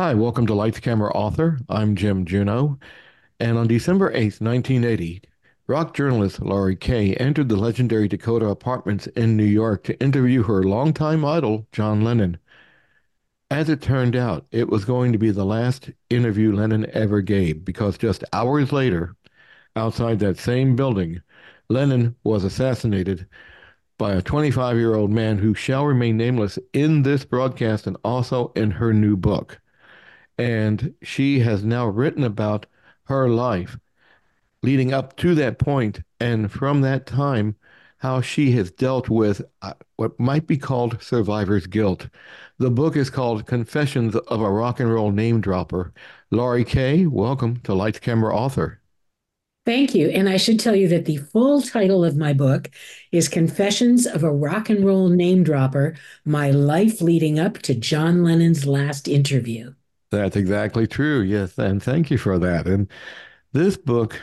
Hi, welcome to Lights Camera Author. I'm Jim Juno. And on December 8th, 1980, rock journalist Laurie Kaye entered the legendary Dakota Apartments in New York to interview her longtime idol, John Lennon. As it turned out, it was going to be the last interview Lennon ever gave because just hours later, outside that same building, Lennon was assassinated by a 25 year old man who shall remain nameless in this broadcast and also in her new book and she has now written about her life leading up to that point and from that time how she has dealt with uh, what might be called survivor's guilt. The book is called Confessions of a Rock and Roll Name Dropper. Laurie Kaye, welcome to Lights Camera Author. Thank you. And I should tell you that the full title of my book is Confessions of a Rock and Roll Name Dropper My Life Leading Up to John Lennon's Last Interview. That's exactly true. Yes, and thank you for that. And this book,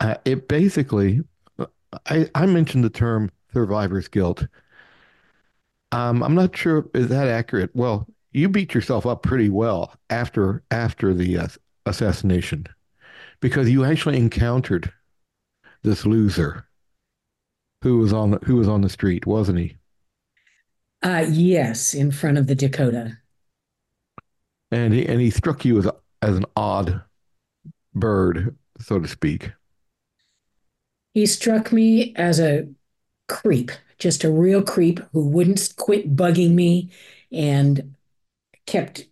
uh, it basically, I, I mentioned the term survivor's guilt. Um, I'm not sure is that accurate. Well, you beat yourself up pretty well after after the uh, assassination, because you actually encountered this loser who was on the, who was on the street, wasn't he? Uh, yes, in front of the Dakota and he and he struck you as a, as an odd bird, so to speak. He struck me as a creep, just a real creep who wouldn't quit bugging me and kept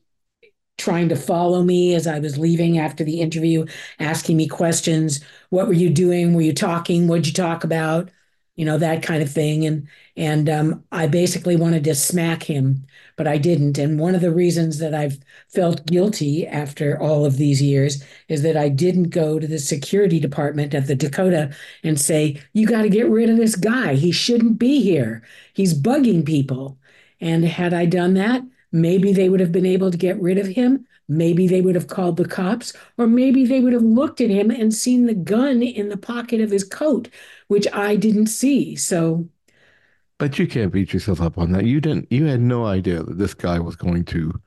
trying to follow me as I was leaving after the interview, asking me questions. What were you doing? Were you talking? What'd you talk about? You know that kind of thing. And and um, i basically wanted to smack him but i didn't. And one of the reasons that i've felt guilty after all of these years is that i didn't go to the security department at the dakota and say you got to get rid of this guy. He shouldn't be here. He's bugging people. And had i done that maybe they would have been able to get rid of him. Maybe they would have called the cops, or maybe they would have looked at him and seen the gun in the pocket of his coat, which I didn't see. So. But you can't beat yourself up on that. You didn't. You had no idea that this guy was going to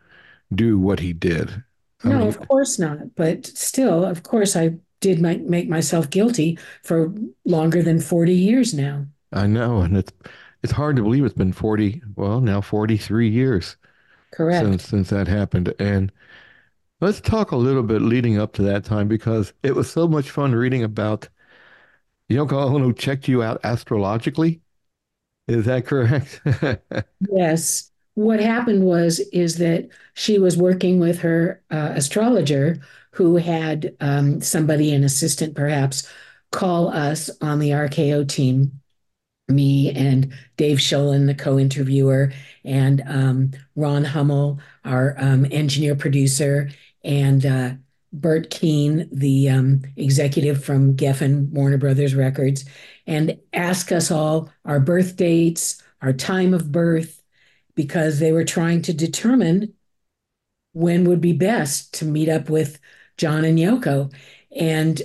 do what he did. I no, mean, of course not. But still, of course, I did make, make myself guilty for longer than forty years now. I know, and it's it's hard to believe it's been forty. Well, now forty three years. Correct. Since since that happened, and Let's talk a little bit leading up to that time because it was so much fun reading about Yoko Ono checked you out astrologically. Is that correct? yes. What happened was is that she was working with her uh, astrologer who had um, somebody, an assistant perhaps, call us on the RKO team me and Dave Sholin, the co-interviewer, and um, Ron Hummel, our um, engineer producer, and uh, Bert Keane, the um, executive from Geffen Warner Brothers Records, and ask us all our birth dates, our time of birth, because they were trying to determine when would be best to meet up with John and Yoko. And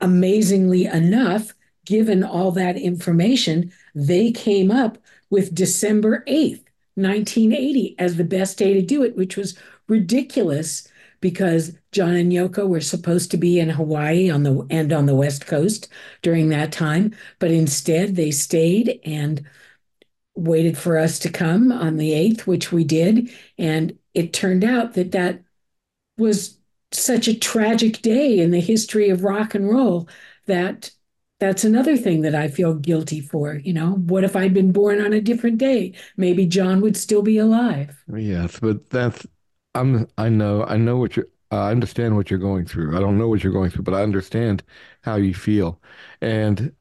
amazingly enough, given all that information, they came up with December 8th, 1980 as the best day to do it, which was ridiculous because John and Yoko were supposed to be in Hawaii on the and on the West Coast during that time, but instead they stayed and waited for us to come on the 8th, which we did, and it turned out that that was such a tragic day in the history of rock and roll that that's another thing that I feel guilty for. You know, what if I'd been born on a different day? Maybe John would still be alive. Yes, but that's I'm I know I know what you're I understand what you're going through. I don't know what you're going through, but I understand how you feel. And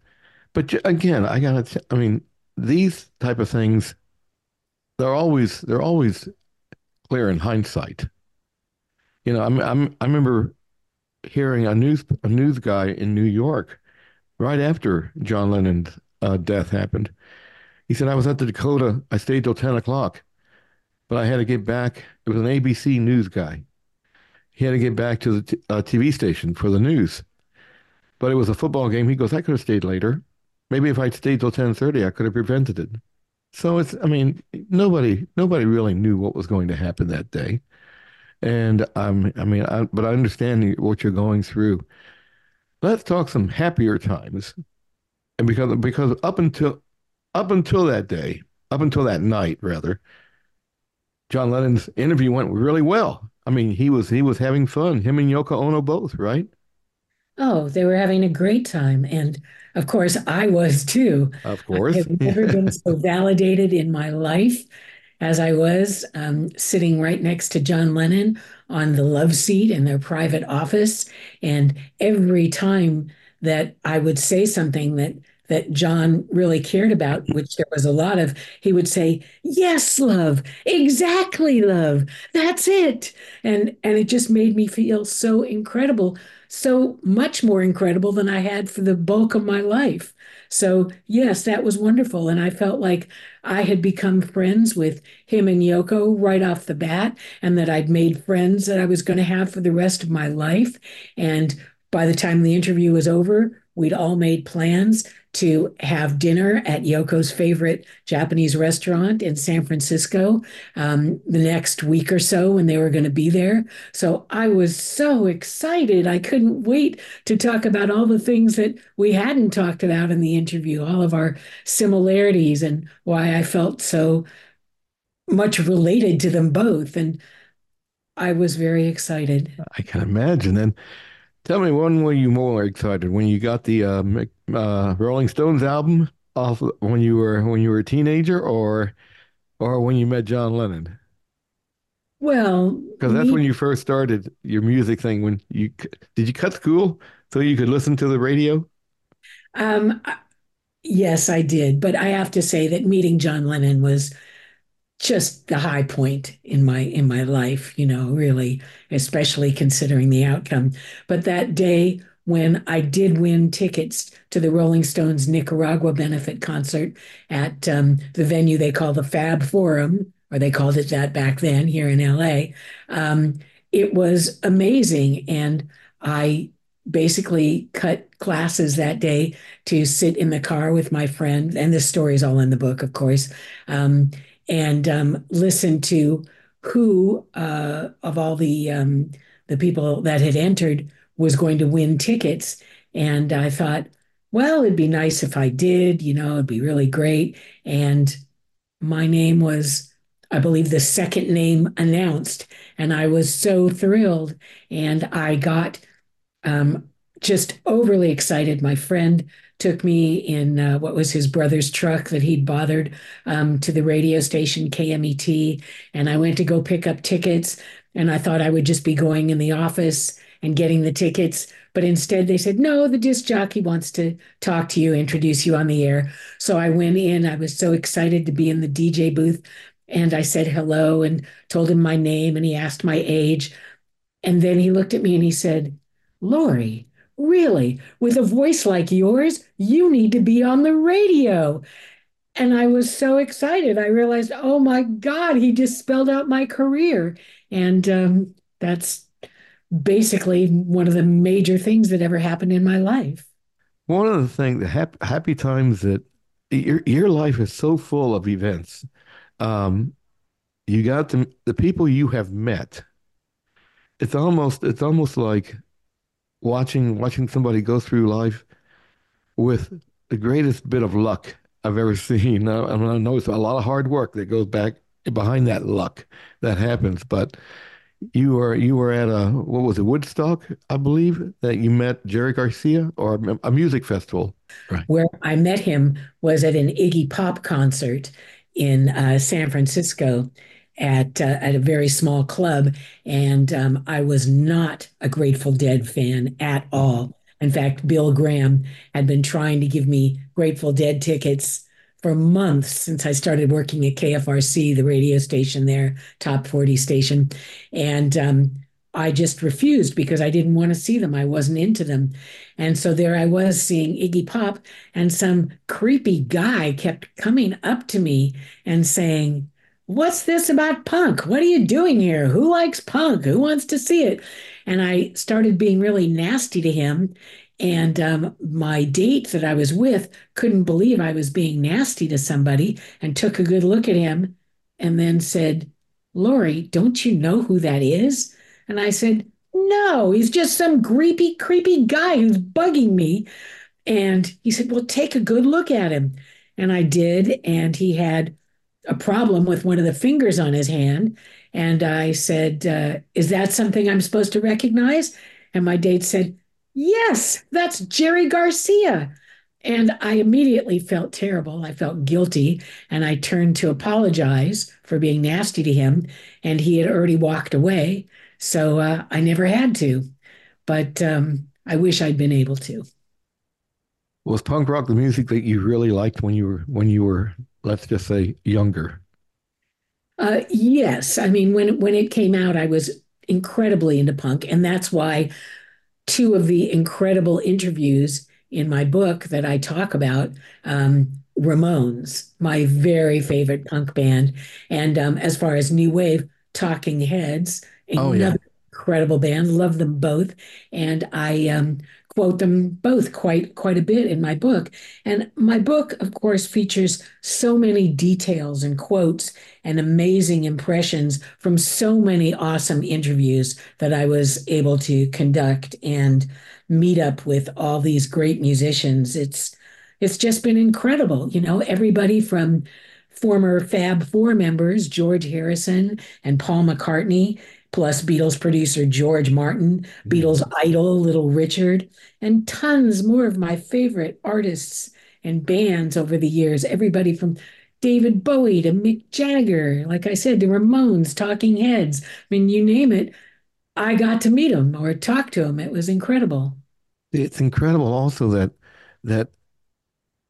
but again, I gotta. I mean, these type of things, they're always they're always clear in hindsight. You know, I'm, I'm I remember hearing a news a news guy in New York right after John Lennon's uh, death happened. He said, "I was at the Dakota. I stayed till ten o'clock." but I had to get back. It was an ABC news guy. He had to get back to the t- uh, TV station for the news. But it was a football game. He goes, I could have stayed later. Maybe if I'd stayed till 10:30, I could have prevented it. So it's, I mean, nobody, nobody really knew what was going to happen that day. And um, I mean, I, but I understand what you're going through. Let's talk some happier times. And because because up until up until that day, up until that night, rather, John Lennon's interview went really well. I mean, he was he was having fun. Him and Yoko Ono both, right? Oh, they were having a great time. And of course, I was too. Of course, I've never been so validated in my life as I was um, sitting right next to John Lennon on the love seat in their private office. And every time that I would say something that that John really cared about, mm-hmm. which there was a lot of, he would say, "Yes, love, exactly, love, that's it," and and it just made me feel so incredible, so much more incredible than I had for the bulk of my life. So yes, that was wonderful, and I felt like I had become friends with him and Yoko right off the bat, and that I'd made friends that I was going to have for the rest of my life. And by the time the interview was over, we'd all made plans to have dinner at Yoko's favorite Japanese restaurant in San Francisco um, the next week or so when they were going to be there. So I was so excited. I couldn't wait to talk about all the things that we hadn't talked about in the interview, all of our similarities and why I felt so much related to them both. And I was very excited. I can imagine. And tell me, when were you more excited when you got the uh, uh, Rolling Stones album off when you were when you were a teenager, or or when you met John Lennon? Well, Because that's me, when you first started your music thing. When you did you cut school so you could listen to the radio? um, yes, I did. But I have to say that meeting John Lennon was just the high point in my in my life, you know, really, especially considering the outcome. But that day when I did win tickets to the Rolling Stones Nicaragua benefit concert at um, the venue they call the Fab Forum, or they called it that back then here in LA, um, it was amazing. And I basically cut classes that day to sit in the car with my friend, and this story is all in the book, of course. Um, and um, listen to who uh, of all the um, the people that had entered was going to win tickets. And I thought, well, it'd be nice if I did. You know, it'd be really great. And my name was, I believe, the second name announced, and I was so thrilled. And I got um, just overly excited. My friend took me in uh, what was his brother's truck that he'd bothered um, to the radio station KMET, and I went to go pick up tickets. And I thought I would just be going in the office and getting the tickets, but instead they said, "No, the disc jockey wants to talk to you, introduce you on the air." So I went in. I was so excited to be in the DJ booth, and I said hello and told him my name, and he asked my age. And then he looked at me and he said, Laurie, really, with a voice like yours, you need to be on the radio. And I was so excited. I realized, oh my God, he just spelled out my career. And um, that's basically one of the major things that ever happened in my life. One of the things, the happy, times that your your life is so full of events. Um, you got the the people you have met. It's almost it's almost like watching watching somebody go through life with the greatest bit of luck I've ever seen. I, I mean, I know it's a lot of hard work that goes back behind that luck that happens, but you were you were at a what was it, Woodstock, I believe, that you met Jerry Garcia or a, a music festival. Right. Where I met him was at an Iggy Pop concert in uh, San Francisco at uh, at a very small club, and um, I was not a Grateful Dead fan at all. In fact, Bill Graham had been trying to give me Grateful Dead tickets for months since I started working at KFRC, the radio station there, top 40 station. And um, I just refused because I didn't want to see them. I wasn't into them. And so there I was seeing Iggy Pop, and some creepy guy kept coming up to me and saying, What's this about punk? What are you doing here? Who likes punk? Who wants to see it? And I started being really nasty to him. And um, my date that I was with couldn't believe I was being nasty to somebody and took a good look at him and then said, Laurie, don't you know who that is? And I said, No, he's just some creepy, creepy guy who's bugging me. And he said, Well, take a good look at him. And I did. And he had a problem with one of the fingers on his hand. And I said, uh, Is that something I'm supposed to recognize? And my date said, Yes, that's Jerry Garcia. And I immediately felt terrible. I felt guilty. And I turned to apologize for being nasty to him. And he had already walked away. So uh, I never had to. But um, I wish I'd been able to. Was punk rock the music that you really liked when you were when you were, let's just say, younger? Uh, yes, I mean when when it came out, I was incredibly into punk, and that's why two of the incredible interviews in my book that I talk about, um, Ramones, my very favorite punk band, and um, as far as new wave, Talking Heads, Oh yeah. another incredible band. Love them both, and I um, quote them both quite quite a bit in my book. And my book, of course, features so many details and quotes and amazing impressions from so many awesome interviews that I was able to conduct and meet up with all these great musicians. It's it's just been incredible. You know, everybody from former Fab Four members, George Harrison and Paul McCartney, plus Beatles producer George Martin, Beatles Mhm. idol Little Richard, and tons more of my favorite artists and bands over the years. Everybody from David Bowie to Mick Jagger, like I said, the Ramones, Talking Heads. I mean, you name it, I got to meet them or talk to them. It was incredible. It's incredible also that that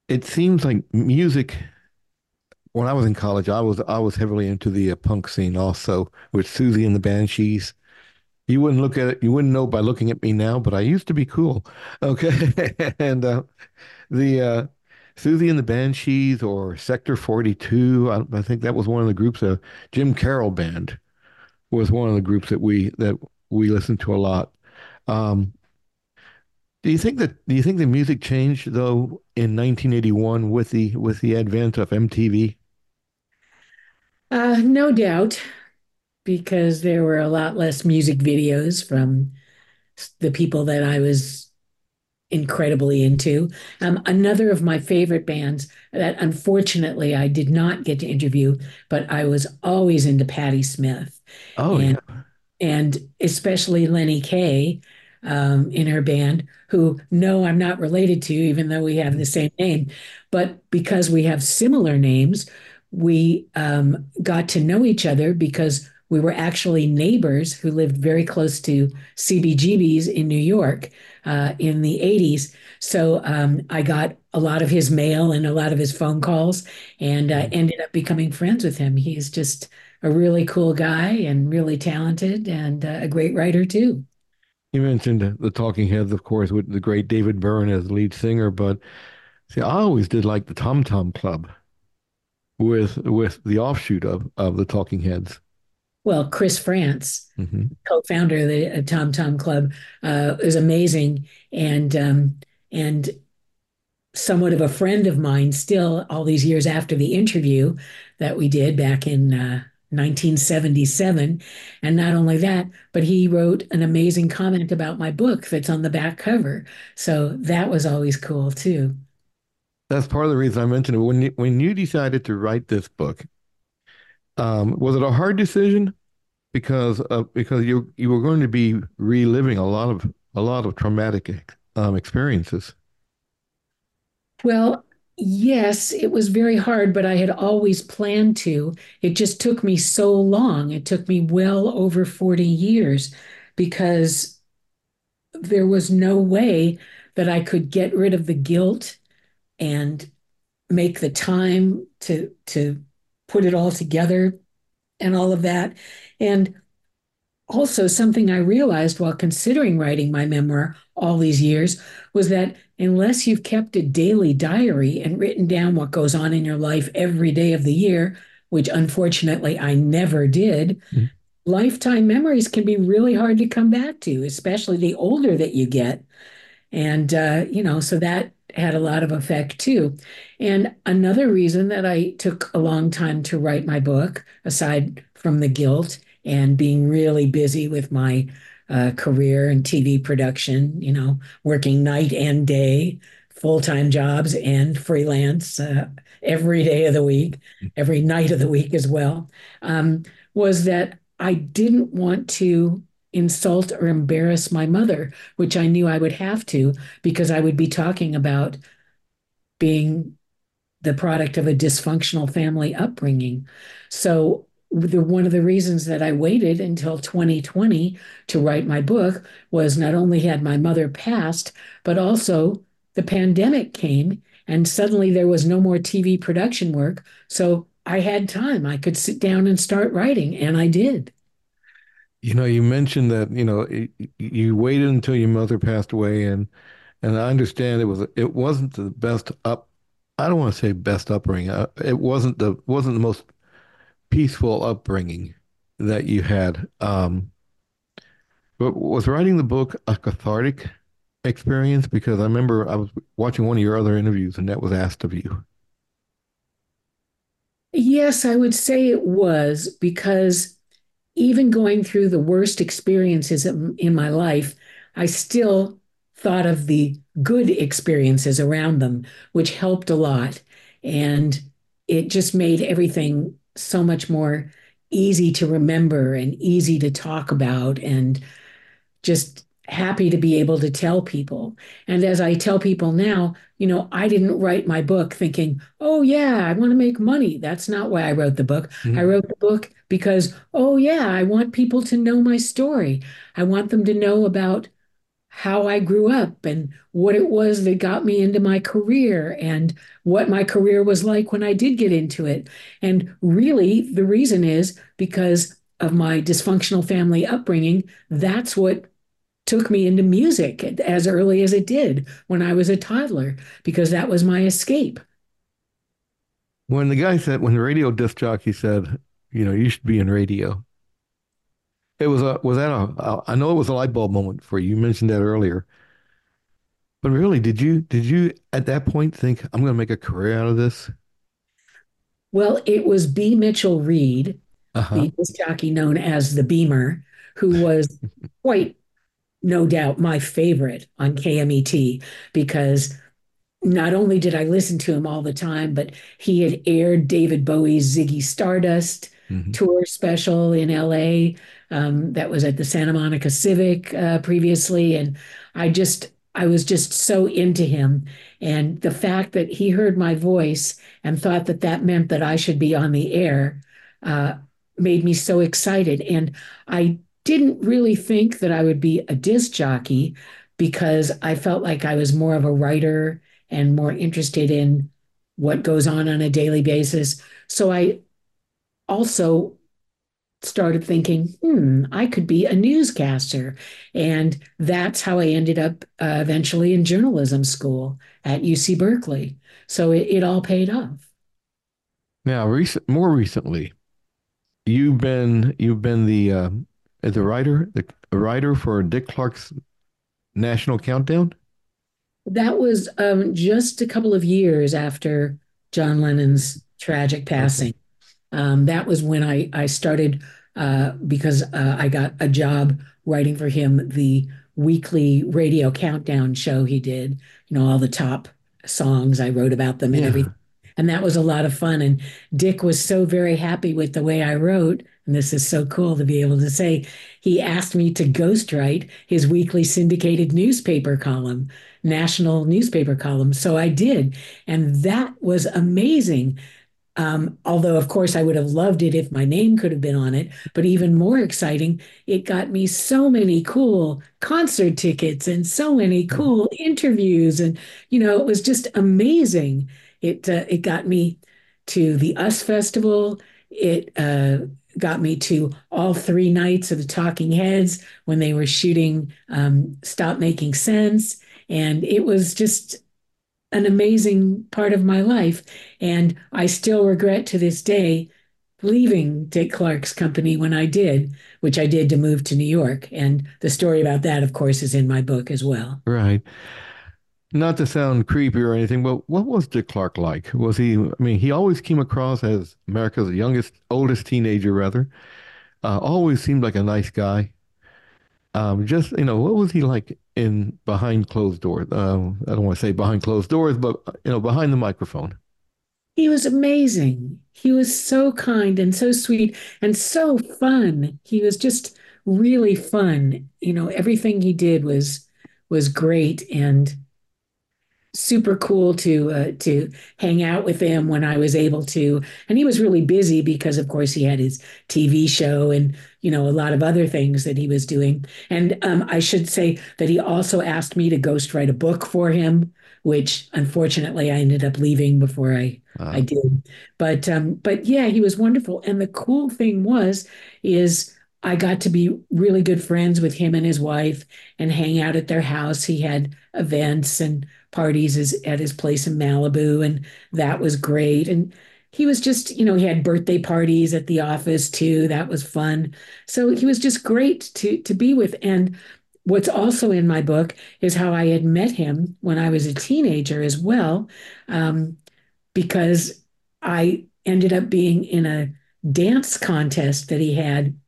it seems like music when I was in college, I was I was heavily into the uh, punk scene also with Siouxsie and the Banshees. You wouldn't look at it, you wouldn't know by looking at me now, but I used to be cool. Okay. And uh, the uh, Siouxsie and the Banshees or Sector 42, I, I think that was one of the groups. Uh, Jim Carroll Band was one of the groups that we that we listened to a lot. Um, do you think that do you think the music changed though in 1981 with the with the advent of MTV? Uh, no doubt, because there were a lot less music videos from the people that I was incredibly into. Um, another of my favorite bands that unfortunately I did not get to interview, but I was always into Patti Smith. Oh And yeah. and especially Lenny Kaye um, in her band, who no, I'm not related to, even though we have the same name. But because we have similar names, we um, got to know each other because we were actually neighbors who lived very close to CBGB's in New York uh, in the 80s. So um, I got a lot of his mail and a lot of his phone calls and uh, ended up becoming friends with him. He's just a really cool guy and really talented and uh, a great writer too. You mentioned the, the Talking Heads, of course, with the great David Byrne as lead singer, but see, I always did like the Tom Tom Club with with the offshoot of of the Talking Heads. Well, Chris Frantz, hmm co-founder of the uh, Tom Tom Club, uh, is amazing and um, and somewhat of a friend of mine still all these years after the interview that we did back in uh, 1977. And not only that, but he wrote an amazing comment about my book that's on the back cover. So that was always cool too. That's part of the reason I mentioned it. When you, when you decided to write this book, um, was it a hard decision? Because uh, because you you were going to be reliving a lot of a lot of traumatic um, experiences. Well, yes, it was very hard, but I had always planned to. It just took me so long. It took me well over 40 years because there was no way that I could get rid of the guilt and make the time to to put it all together and all of that. And also, something I realized while considering writing my memoir all these years was that unless you've kept a daily diary and written down what goes on in your life every day of the year, which unfortunately I never did, Mhm. lifetime memories can be really hard to come back to, especially the older that you get. And, uh, you know, so that had a lot of effect too. And another reason that I took a long time to write my book, aside from the guilt and being really busy with my uh, career and TV production, you know, working night and day, full time jobs and freelance uh, every day of the week, every night of the week as well, um, was that I didn't want to insult or embarrass my mother, which I knew I would have to because I would be talking about being the product of a dysfunctional family upbringing. So the, one of the reasons that I waited until 2020 to write my book was not only had my mother passed, but also the pandemic came and suddenly there was no more TV production work. So I had time. I could sit down and start writing, and I did. You know, you mentioned that, you know, you waited until your mother passed away and and I understand it was it wasn't the best up I don't want to say best upbringing. Uh, it wasn't the wasn't the most peaceful upbringing that you had. Um, but was writing the book a cathartic experience? Because I remember I was watching one of your other interviews and that was asked of you. Yes, I would say it was because even going through the worst experiences in my life, I still thought of the good experiences around them, which helped a lot. And it just made everything so much more easy to remember and easy to talk about and just happy to be able to tell people. And as I tell people now, you know, I didn't write my book thinking, oh, yeah, I want to make money. That's not why I wrote the book. Mm-hmm. I wrote the book because, oh, yeah, I want people to know my story. I want them to know about how I grew up and what it was that got me into my career and what my career was like when I did get into it. And really, the reason is because of my dysfunctional family upbringing. That's what took me into music as early as it did when I was a toddler, because that was my escape. When the guy said, when the radio disc jockey said, you know, you should be in radio, it was a was that a I know it was a light bulb moment for you. You mentioned that earlier. But really, did you did you at that point think I'm going to make a career out of this? Well, it was B. Mitchel Reed, uh-huh. the disc jockey known as the Beamer, who was quite no doubt my favorite on KMET because not only did I listen to him all the time, but he had aired David Bowie's Ziggy Stardust mm-hmm. tour special in LA um, that was at the Santa Monica Civic uh, previously. And I just, I was just so into him. And the fact that he heard my voice and thought that that meant that I should be on the air uh, made me so excited. And I didn't really think that I would be a disc jockey because I felt like I was more of a writer and more interested in what goes on on a daily basis. So I also started thinking, hmm, I could be a newscaster. And that's how I ended up uh, eventually in journalism school at UC Berkeley. So it, it all paid off. Now, recent, more recently, you've been you've been the uh, the writer the writer for Dick Clark's National Countdown. That was um, just a couple of years after John Lennon's tragic passing. Um, that was when I I started uh, because uh, I got a job writing for him the weekly radio countdown show he did. You know all the top songs I wrote about them and yeah. everything, and that was a lot of fun. And Dick was so very happy with the way I wrote. And this is so cool to be able to say. He asked me to ghostwrite his weekly syndicated newspaper column, national newspaper column. So I did. And that was amazing um, although, of course, I would have loved it if my name could have been on it. But even more exciting, it got me so many cool concert tickets and so many hmm. cool interviews. And, you know, it was just amazing. It, uh, it got me to the US Festival. It uh, got me to all three nights of the Talking Heads when they were shooting um, Stop Making Sense. And it was just an amazing part of my life. And I still regret to this day leaving Dick Clark's company when I did, which I did to move to New York. And the story about that, of course, is in my book as well. Right. not to sound creepy or anything, but what was Dick Clark like? Was he, I mean, he always came across as America's youngest, oldest teenager, rather. Uh, always seemed like a nice guy. Um, just, you know, what was he like in behind closed doors? Uh, I don't want to say behind closed doors, but, you know, behind the microphone. He was amazing. He was so kind and so sweet and so fun. He was just really fun. You know, everything he did was was great and super cool to uh, to hang out with him when I was able to. And he was really busy because, of course, he had his TV show and you know a lot of other things that he was doing. And um, I should say that he also asked me to ghostwrite a book for him, which unfortunately I ended up leaving before I I Uh, did. But um, but yeah, he was wonderful. And the cool thing was is. I got to be really good friends with him and his wife and hang out at their house. He had events and parties at his place in Malibu, and that was great. And he was just, you know, he had birthday parties at the office too. That was fun. So he was just great to to be with. And what's also in my book is how I had met him when I was a teenager as well, um, because I ended up being in a dance contest that he had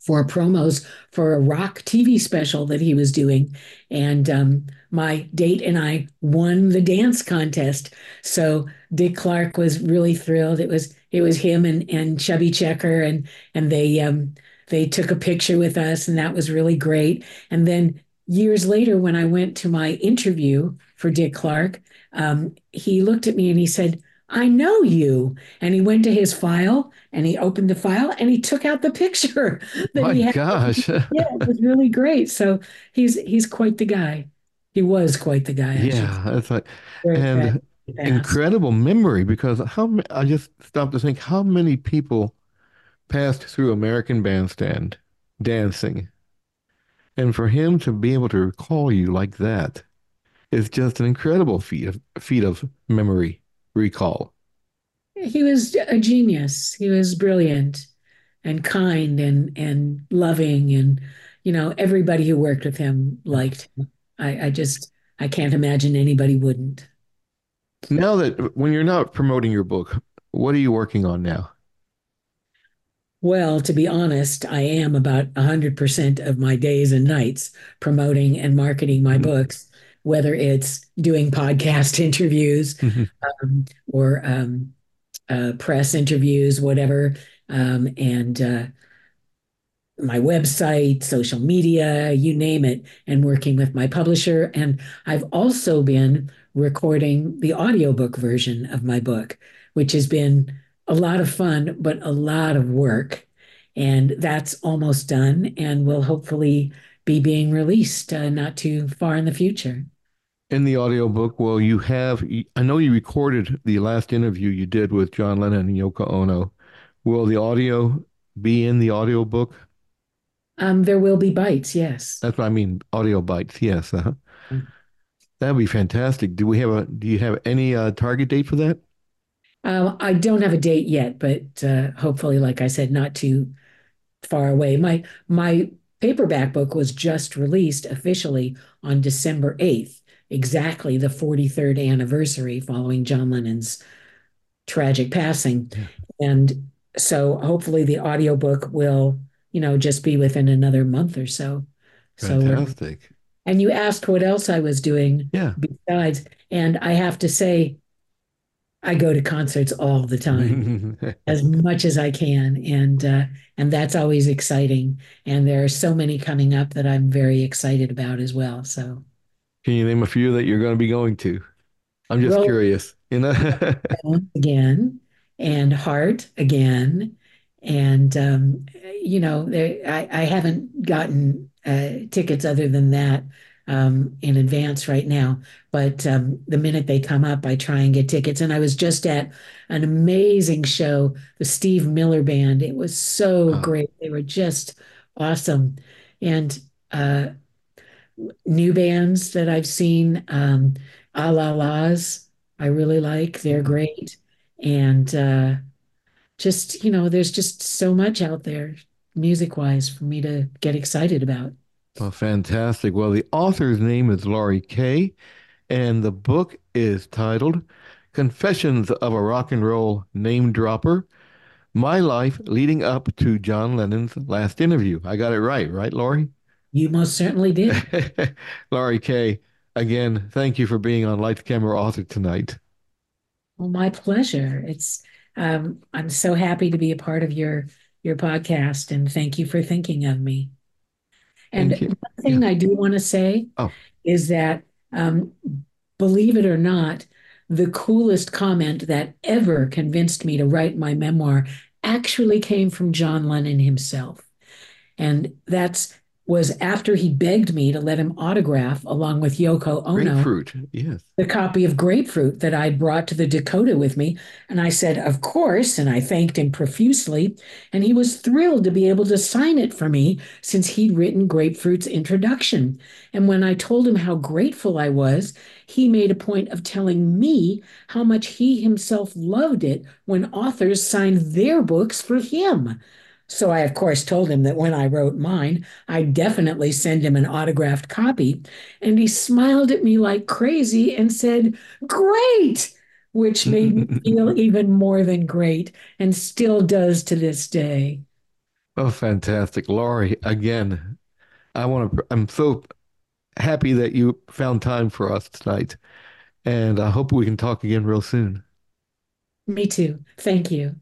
for promos for a rock TV special that he was doing. And um, my date and I won the dance contest. So Dick Clark was really thrilled. It was it was him and, and Chubby Checker and and they um, they took a picture with us and that was really great. And then years later, when I went to my interview for Dick Clark, um, he looked at me and he said, I know you. And he went to his file and he opened the file and he took out the picture that my he had. gosh. Yeah, it was really great. So he's he's quite the guy. He was quite the guy, I. Yeah, that's like, Very and incredible memory because how I just stopped to think how many people passed through American Bandstand dancing, and for him to be able to recall you like that is just an incredible feat of feat of memory recall. He was a genius. He was brilliant and kind and and loving and you know everybody who worked with him liked him. I, I just I can't imagine anybody wouldn't. Now that when you're not promoting your book, what are you working on now? Well, to be honest, I am about 100% of my days and nights promoting and marketing my mm-hmm. books, whether it's doing podcast interviews um, or um, uh, press interviews, whatever. Um, and uh, my website, social media, you name it, and working with my publisher. And I've also been recording the audiobook version of my book, which has been a lot of fun, but a lot of work. And that's almost done and will hopefully be being released uh, not too far in the future. In the audiobook, well, you have, I know you recorded the last interview you did with John Lennon and Yoko Ono. Will the audio be in the audiobook? Um, there will be bites, yes. That's what I mean, audio bites. Yes. Uh-huh. That'd be fantastic. Do we have a, do you have any uh, target date for that? Uh, I don't have a date yet, but uh, hopefully, like I said, not too far away. My my paperback book was just released officially on December 8th, exactly the 43rd anniversary following John Lennon's tragic passing. Yeah. And so hopefully the audiobook will, you know, just be within another month or so. So Fantastic. and you asked what else I was doing Yeah. besides, and I have to say, I go to concerts all the time as much as I can, and uh, and that's always exciting. And there are so many coming up that I'm very excited about as well. So can you name a few that you're going to be going to? I'm just Rolling curious, you know? Again, and Heart again, and um, you know, there, I I haven't gotten uh, tickets other than that um, in advance right now. But um, the minute they come up, I try and get tickets. And I was just at an amazing show, the Steve Miller Band. It was so great. They were just awesome. And uh, new bands that I've seen, um, A La La's, I really like. They're great. And uh, just, you know, there's just so much out there music wise for me to get excited about. Well, fantastic. Well, the author's name is Laurie Kaye, And the book is titled Confessions of a Rock and Roll Name Dropper My Life Leading Up to John Lennon's Last Interview. I got it right, right, Laurie? You most certainly did. Laurie Kaye, again, thank you for being on Light Camera Author tonight. Well, my pleasure. It's um, I'm so happy to be a part of your your podcast, and thank you for thinking of me. And one thing yeah. I do want to say oh. is that, um, believe it or not, the coolest comment that ever convinced me to write my memoir actually came from John Lennon himself. And that's was after he begged me to let him autograph, along with Yoko Ono, grapefruit, yes, the copy of Grapefruit that I brought to the Dakota with me. And I said, Of course. And I thanked him profusely. And he was thrilled to be able to sign it for me since he'd written Grapefruit's introduction. And when I told him how grateful I was, he made a point of telling me how much he himself loved it when authors signed their books for him. So I, of course, told him that when I wrote mine, I'd definitely send him an autographed copy. And he smiled at me like crazy and said, Great! Which made me feel even more than great and still does to this day. Oh, fantastic. Laurie, again, I want to, I'm so happy that you found time for us tonight. And I hope we can talk again real soon. Me too. Thank you.